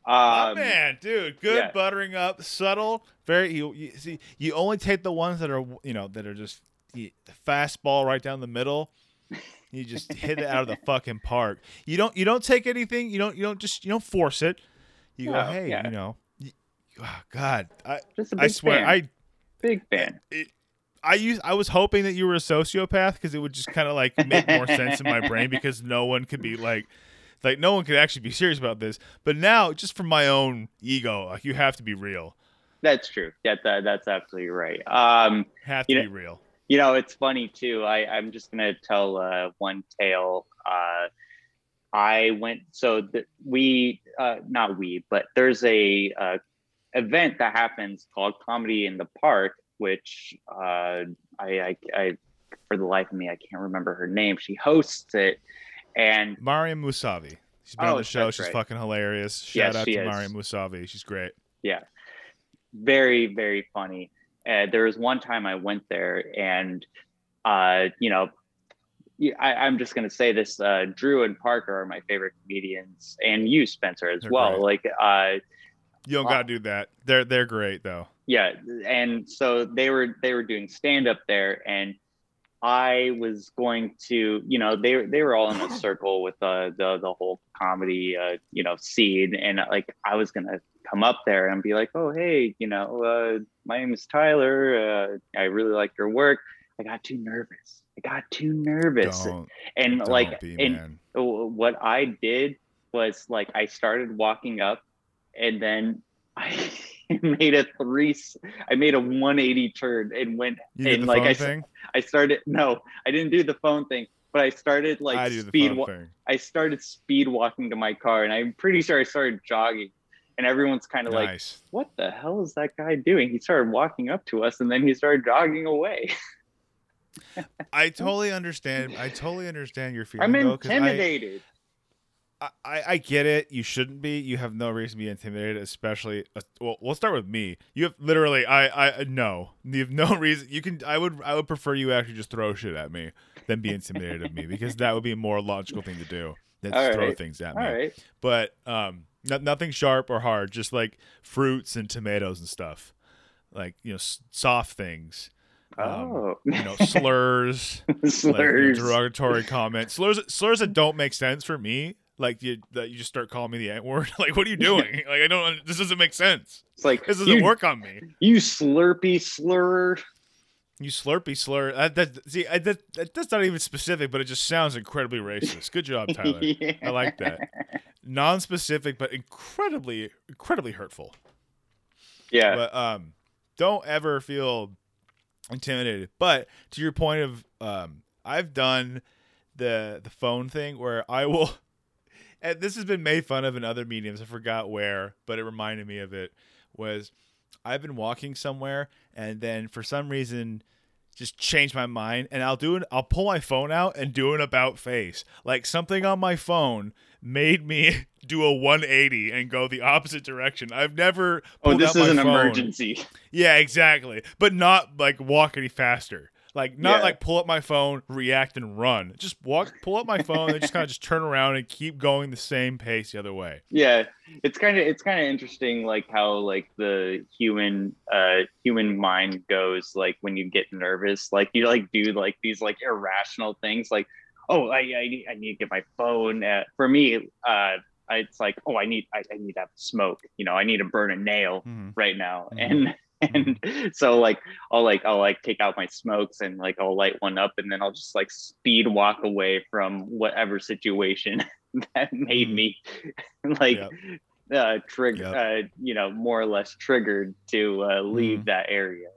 Oh Um, man, dude, good yeah. buttering up, subtle, very. You, you see, you only take the ones that are, you know, that are just fastball right down the middle. You just hit it out of the fucking park. You don't, you don't take anything. You don't, you don't just, you don't force it. You go, hey, yeah. you know, y- oh, God, I, just a I swear, fan. I, big fan. it, I use, I was hoping that you were a sociopath because it would just kind of like make more sense in my brain because no one could be like, like no one could actually be serious about this. But now, just for my own ego, like you have to be real. That's true. Yeah, that, that's absolutely right. Um, Have to You be know- real. You know, it's funny too. I, I'm just gonna tell uh, one tale. Uh, I went so th- we uh, not we, but there's a uh, event that happens called Comedy in the Park, which uh, I, I, I for the life of me I can't remember her name. She hosts it, and Mariam Musavi. She's been on Oh, the show. She's right. fucking hilarious. Shout Yes, out to is. Mariam Musavi. She's great. yeah very very funny uh, there was one time i went there and uh you know I, i'm just going to say this uh drew and parker are my favorite comedians and you spencer as They're well great. like uh You don't Wow. gotta do that. They're they're great though. yeah and so they were they were doing stand up there and i was going to you know they, they were all in a circle with uh, the the whole comedy uh, you know scene and uh, like i was gonna come up there and be like oh hey you know uh, my name is tyler uh, i really like your work. I got too nervous. I got too nervous. Don't, and don't like be and man. what I did was like I started walking up and then I made a three I made a 180 turn and went You and like I, thing. I started no I didn't do the phone thing but I started like I speed wa- I started speed walking to my car and I'm pretty sure I started jogging and everyone's kind of like what the hell is that guy doing he started walking up to us and then he started jogging away I totally understand. I totally understand your feeling. I'm though, intimidated I, I, I get it. You shouldn't be. You have no reason to be intimidated, especially. Uh, well, we'll start with me. You have literally. I. I no. You have no reason. You can. I would. I would prefer you actually just throw shit at me than be intimidated of me because that would be a more logical thing to do. Than All throw right. things at me. right But um, no, nothing sharp or hard. Just like fruits and tomatoes and stuff. Like you know, s- soft things. Um, oh You know, slurs. like, you know, slurs derogatory comments, slurs, slurs that don't make sense for me. Like you, that you just start calling me the N word. like, what are you doing? like, I don't. This doesn't make sense. It's like This doesn't you, work on me. You slurpy slur. You slurpy slur. That, that see, I, that that's not even specific, but it just sounds incredibly racist. Good job, Tyler. Yeah. I like that. Non-specific, but incredibly, incredibly hurtful. Yeah. But um, don't ever feel intimidated. But to your point of um, I've done the the phone thing where I will. And this has been made fun of in other mediums. I forgot where, but it reminded me of it. Was I've been walking somewhere and then for some reason just change my mind and I'll do it I'll pull my phone out and do an about face. Like something on my phone made me do a 180 and go the opposite direction. I've never oh, this is an phone. emergency. Yeah, exactly. But not like walk any faster. Like not Yeah. like pull up my phone, react and run. Just walk, pull up my phone, and just kind of just turn around and keep going the same pace the other way. Yeah, it's kind of it's kind of interesting, like how like the human uh human mind goes, like when you get nervous, like you like do like these like irrational things, like oh I I need, I need to get my phone. Uh, for me, uh, it's like oh I need I, I need to have smoke. You know, I need to burn a nail Mhm. right now, Mhm. and and so like I'll like I'll like take out my smokes and like I'll light one up and then I'll just like speed walk away from whatever situation that made Mhm. me like Yep. uh trigger Yep. uh you know more or less triggered to uh leave Mhm. that area.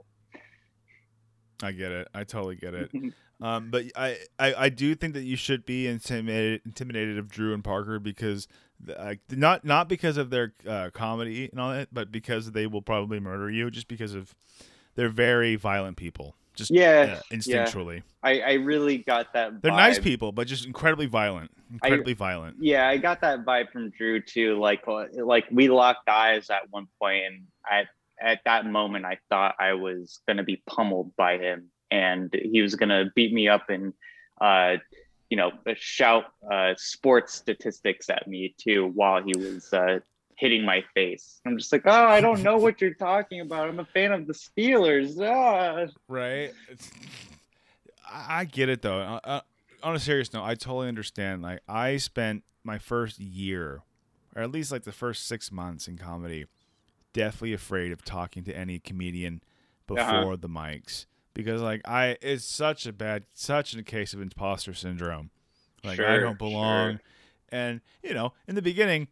I get it. I totally get it. Um, but I, I, I do think that you should be intimidated intimidated of Drew and Parker because like not not because of their uh, comedy and all that, but because they will probably murder you just because of they're very violent people. Just Yeah, uh, instinctually. I I really got that They're nice people, but just incredibly violent. Incredibly violent. Yeah, I got that vibe from Drew too. Like, uh, like we locked eyes at one point, and at at that moment, I thought I was gonna be pummeled by him, and he was gonna beat me up and, uh, you know, shout uh, sports statistics at me too while he was uh, hitting my face. I'm just like, oh, I don't know what you're talking about. I'm a fan of the Steelers. Ah. Right. It's, I, get it though. Uh, uh, on a serious note, I totally understand. Like I spent my first year, or at least like the first six months in comedy, deathly afraid of talking to any comedian before Uh-huh. the mics because like I it's such a bad such a case of imposter syndrome. Like I don't belong, sure. and you know in the beginning.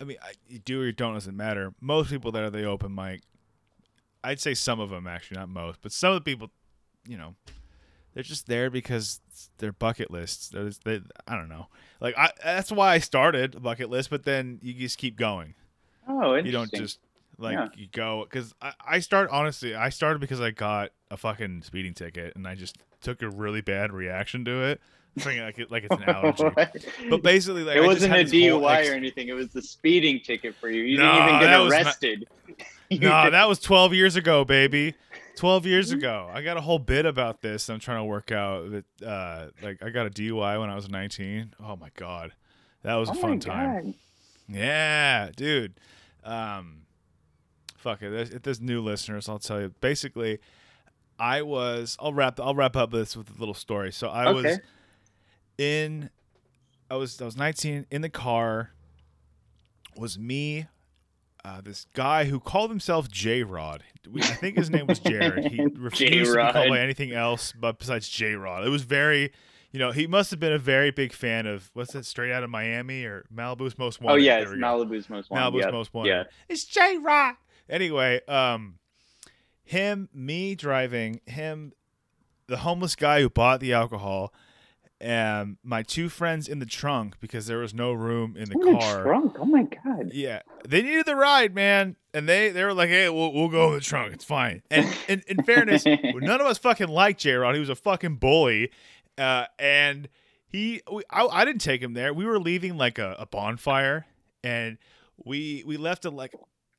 I mean, I, you do or you don't doesn't matter. Most people that are the open mic, I'd say some of them actually, not most, but some of the people, you know, they're just there because they're bucket lists. They're, they, I don't know. Like I, that's why I started a bucket list, but then you just keep going. Oh, interesting. You don't just like Yeah. you go because I, I start honestly. I started because I got a fucking speeding ticket and I just took a really bad reaction to it, thinking like it, like it's an allergy. but basically, like it I wasn't a this whole DUI or anything. It was the speeding ticket for you. You didn't even get not- arrested. No, that was 12 years ago, baby. 12 years Mm-hmm. ago. I got a whole bit about this. I'm trying to work out that, uh, like, I got a DUI when I was 19. Oh my God. That was a Oh my fun time. Yeah, dude. Um, fuck it. There's, if there's new listeners, I'll tell you. Basically, I was, I'll wrap, I'll wrap up this with a little story. So I was in, I was, I was 19 in the car was me, uh, this guy who called himself J Rod. I think his name was Jared. He refused to be called by anything else but besides J Rod. It was very, you know, he must have been a very big fan of what's that? Straight Out of Miami or Malibu's Most Wanted. Oh yeah, it's. Malibu's most wanted. Malibu's Yep. Most Wanted. Yeah. It's J Rod. Anyway, um, him, me driving, him, the homeless guy who bought the alcohol, and my two friends in the trunk because there was no room in the In the car. trunk. Oh my god. Yeah, they needed the ride, man, and they they were like, "Hey, we'll, we'll go in the trunk. It's fine." And in, in fairness, none of us fucking liked J Rod. He was a fucking bully, uh, and he we, I, I didn't take him there. We were leaving like a, a bonfire, and we we left at like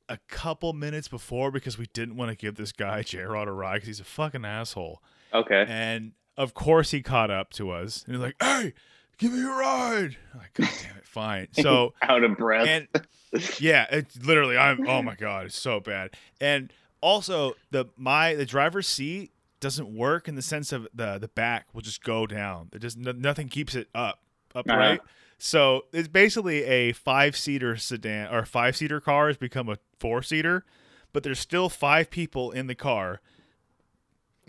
a couple minutes before because we didn't want to give this guy J Rod a ride because he's a fucking asshole. Okay. And of course, he caught up to us, and he's like, "Hey, give me a ride." I'm like, God damn it, fine. So Out of breath. and yeah, it's literally I'm oh my god, it's so bad. And also the my the driver's seat doesn't work in the sense of the the back will just go down. It just no, nothing keeps it up upright. Uh-huh. So it's basically a five seater sedan or five seater car has become a four seater, but there's still five people in the car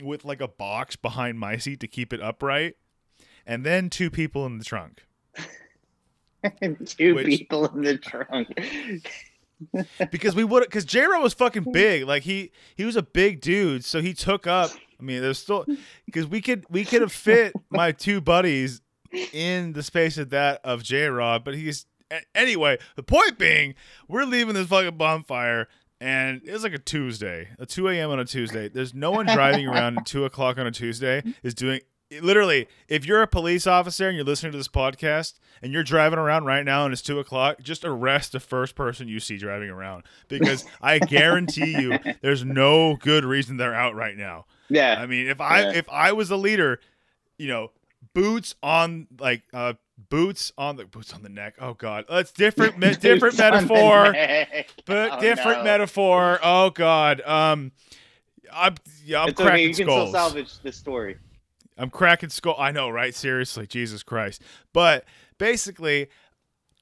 with like a box behind my seat to keep it upright, and then two people in the trunk. Two which- people in the trunk. because we would because J Ro was fucking big. Like he he was a big dude, so he took up. I mean, there's still because we could we could have fit my two buddies in the space of that of J Rod, but he's anyway. The point being, we're leaving this fucking bonfire. And it's like a Tuesday, a 2 a.m. on a Tuesday. There's no one driving around at 2 o'clock on a Tuesday is doing literally. If you're a police officer and you're listening to this podcast and you're driving around right now and it's 2 o'clock, just arrest the first person you see driving around because I guarantee you there's no good reason they're out right now. Yeah. I mean, if I Yeah. if I was a leader, you know, boots on like uh boots on the boots on the neck. Oh god. That's different me- different Boots on the metaphor. But Oh, different no. metaphor. Oh god. Um I'm yeah, I'm It's okay. cracking You can still salvage the story. I'm cracking skull. I know, right? Seriously, Jesus Christ. But basically,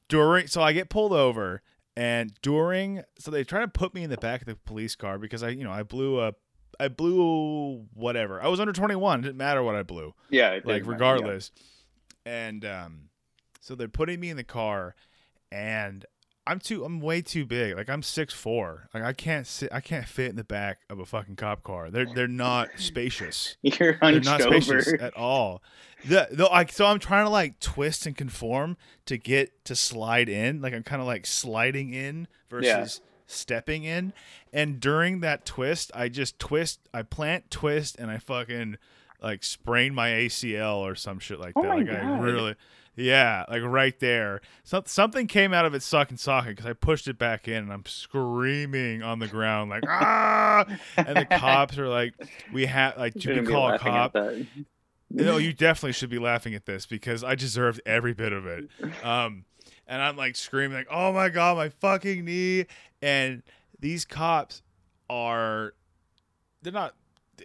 during so I get pulled over And during, so they try to put me in the back of the police car because I, you know, I blew a, I blew whatever. I was under 21. It didn't matter what I blew Yeah, like didn't matter, regardless. And um, so they're putting me in the car, and I'm too, I'm way too big. Like I'm six four. Like I can't sit, I can't fit in the back of a fucking cop car. They're they're not spacious. You're They're not over. spacious at all. The, the like so I'm trying to like twist and conform to get to slide in. Like I'm kind of like sliding in versus Yeah. Stepping in. And during that twist, I just twist, I plant, twist, and I fucking like sprain my ACL or some shit like Oh that. like I really, yeah, like right there. So, something came out of its sucking socket because I pushed it back in, and I'm screaming on the ground like ah. And the cops are like, "We have like, you Shouldn't can call a cop." No, you definitely should be laughing at this because I deserved every bit of it. Um, and I'm like screaming, like, "Oh my god, my fucking knee!" And these cops are, they're not.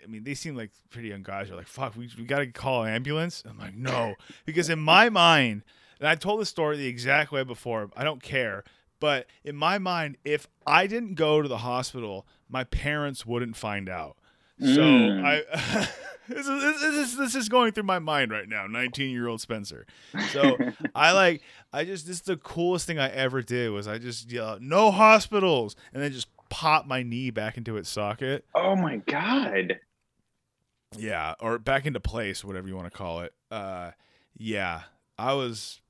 I mean, they seem like pretty young guys. They're like, "Fuck, we we gotta call an ambulance." I'm like, "No," because in my mind, and I told the story the exact way before. I don't care, but in my mind, if I didn't go to the hospital, my parents wouldn't find out. So Mm. I this, is, this is this is going through my mind right now. Nineteen year old Spencer. So I like I just this is the coolest thing I ever did was I just yelled no hospitals and then just pop my knee back into its socket. oh my god. Yeah, or back into place, whatever you want to call it. Uh, yeah, I was.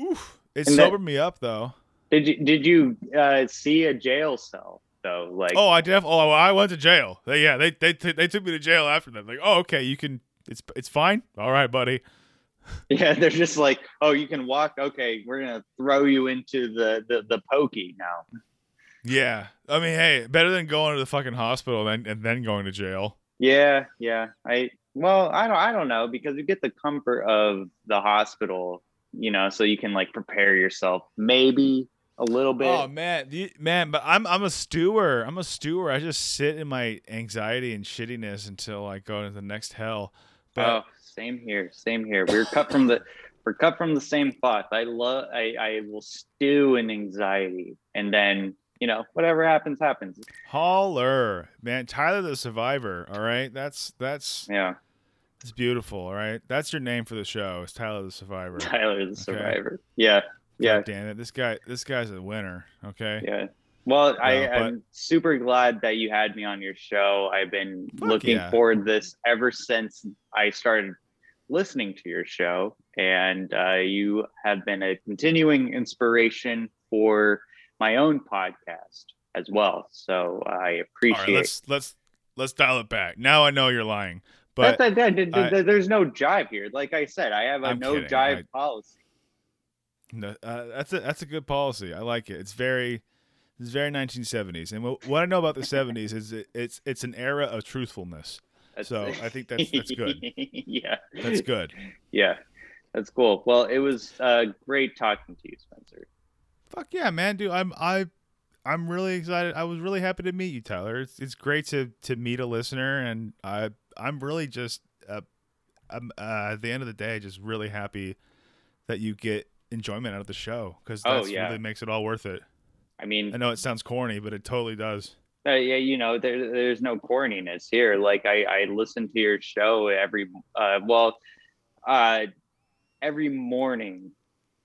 Oof, it And that- sobered me up though. Did you did you uh, see a jail cell though? Like Oh, I def. Oh, I went to jail. They, yeah, they they t- they took me to jail after that. Like, oh, okay, you can. It's it's fine. All right, buddy. yeah, they're just like, oh, you can walk. Okay, we're gonna throw you into the the, the pokey now. Yeah, I mean, hey, better than going to the fucking hospital and and then going to jail. Yeah, yeah. I well, I don't I don't know because you get the comfort of the hospital, you know, so you can like prepare yourself maybe a little bit. Oh man, the- man, but I'm I'm a stewer. I'm a stewer. I just sit in my anxiety and shittiness until I go to the next hell. But oh, same here, same here. We're cut from the we're cut from the same cloth. I love I I will stew in anxiety and then, you know, whatever happens happens. holler, man, Tyler the Survivor. All right, that's that's Yeah. It's beautiful. All right, that's your name for the show. It's Tyler the Survivor. Tyler the survivor. Yeah. Yeah. God damn it, this guy this guy's a winner. Okay. Yeah. Well, I No, am super glad that you had me on your show. I've been looking yeah. forward to this ever since I started listening to your show, and uh, you have been a continuing inspiration for my own podcast as well. So I All right, appreciate. let's let's let's dial it back. Now I know you're lying, but that, that, that- that- I- there's no jive here. Like I said, I have a I'm no kidding. jive I- policy. No, uh, that's a that's a good policy. I like it. It's very it's very 1970s. And what, what I know about the 70s is it, it's it's an era of truthfulness. That's- So I think that's that's good. yeah. That's good. Yeah, that's cool. Well, it was uh, great talking to you, Spencer. Fuck yeah, man, dude. I'm I I'm really excited. I was really happy to meet you, Tyler. It's it's great to to meet a listener, and I I'm really just uh, I'm uh, at the end of the day just really happy that you get enjoyment out of the show because Oh, that's yeah. really makes it all worth it. I mean, I know it sounds corny, but it totally does. uh, yeah, you know, there, there's no corniness here. Like I, I listen to your show every, uh, well, uh, every morning,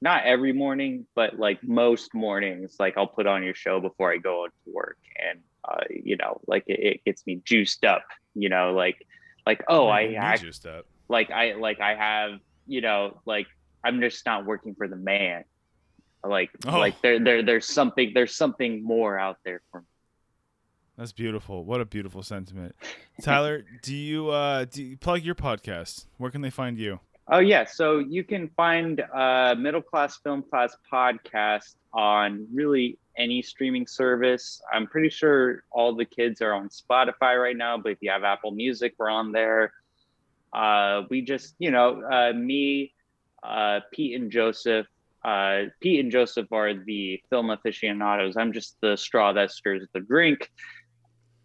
not every morning, but like most mornings, like I'll put on your show before I go to work, and uh, you know, like it, it gets me juiced up. You know, like, like oh, I, I just up. like I like I have, you know, like I'm just not working for the man. Like Oh. like there there there's something there's something more out there for me. That's beautiful. What a beautiful sentiment. Tyler, do you uh do you plug your podcast? Where can they find you? Oh yeah, so you can find uh, Middle Class Film Class podcast on really any streaming service. I'm pretty sure all the kids are on Spotify right now, but if you have Apple Music, we're on there. Uh, we just, you know, uh, me, uh, Pete, and Joseph. Uh, Pete and Joseph are the film aficionados. I'm just the straw that stirs the drink.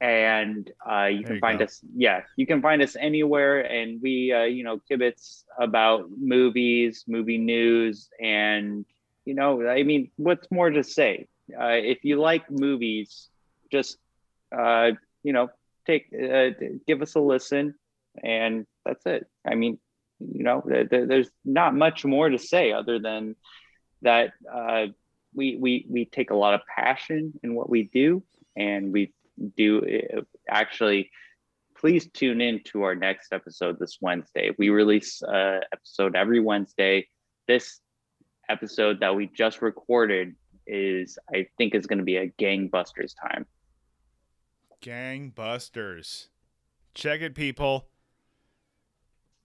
And uh, you There can you find go. us, yeah, you can find us anywhere. And we, uh, you know, kibitz about movies, movie news, and you know, I mean, what's more to say? uh, if you like movies, just uh, you know, take uh, give us a listen, and that's it. I mean, you know, th- th- there's not much more to say other than that. Uh, we we we take a lot of passion in what we do, and we do uh, actually. Please tune in to our next episode this Wednesday. We release uh, episode every Wednesday. This episode that we just recorded is I think is going to be a gangbusters time. Gangbusters. Check it, people.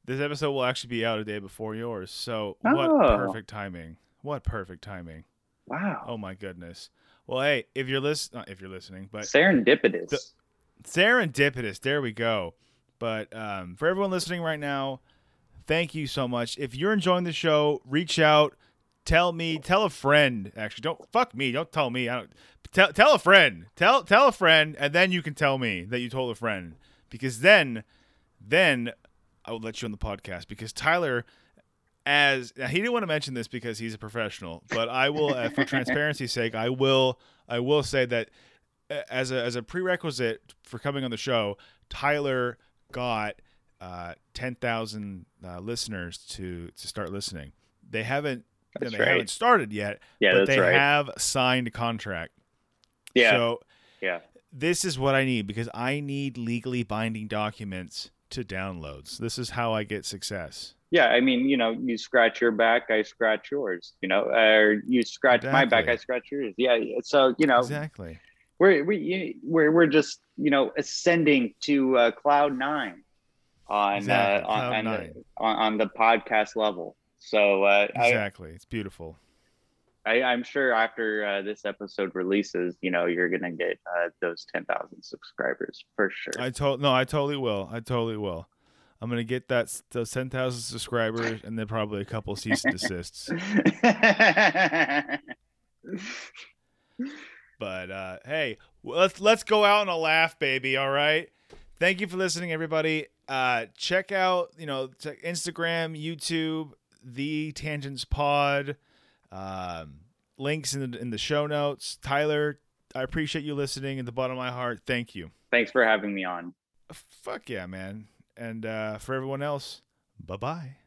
This episode will actually be out a day before yours. So, what Oh. perfect timing. What perfect timing. Wow. Oh my goodness. Well, hey, if you're listening, if you're listening, but Serendipitous. The- serendipitous. There we go. But um, for everyone listening right now, thank you so much. If you're enjoying the show, reach out, tell me, tell a friend. Actually, don't fuck me. Don't tell me. I don't tell tell a friend. Tell tell a friend, and then you can tell me that you told a friend. Because then, then I will let you on the podcast. Because Tyler. As now, he didn't want to mention this because he's a professional, but I will, uh, for transparency's sake, I will, I will say that uh, as a as a prerequisite for coming on the show, Tyler got uh, ten thousand uh, listeners to to start listening. They haven't That's they right. haven't started yet, yeah, but they right. have signed a contract. yeah, So yeah. this is what I need because I need legally binding documents to downloads. This is how I get success. Yeah, I mean, you know, you scratch your back, I scratch yours. You know, or you scratch my back, I scratch yours. Yeah, so you know, Exactly. we're we we're we're just you know ascending to uh, cloud nine on Exactly, uh, on on nine. the, on, on the podcast level. So uh, Exactly. it's beautiful. I, I'm sure after uh, this episode releases, you know, you're gonna get uh, those ten thousand subscribers for sure. I told no, I totally will. I totally will. I'm gonna get that those ten thousand subscribers and then probably a couple cease and desists. But uh, hey, let's let's go out on a laugh, baby. All right. Thank you for listening, everybody. Uh, check out you know check Instagram, YouTube, the Tangents Pod. Um, links in the in the show notes. Tyler, I appreciate you listening at the bottom of my heart. Thank you. Thanks for having me on. Fuck yeah, man. And uh, for everyone else, bye bye.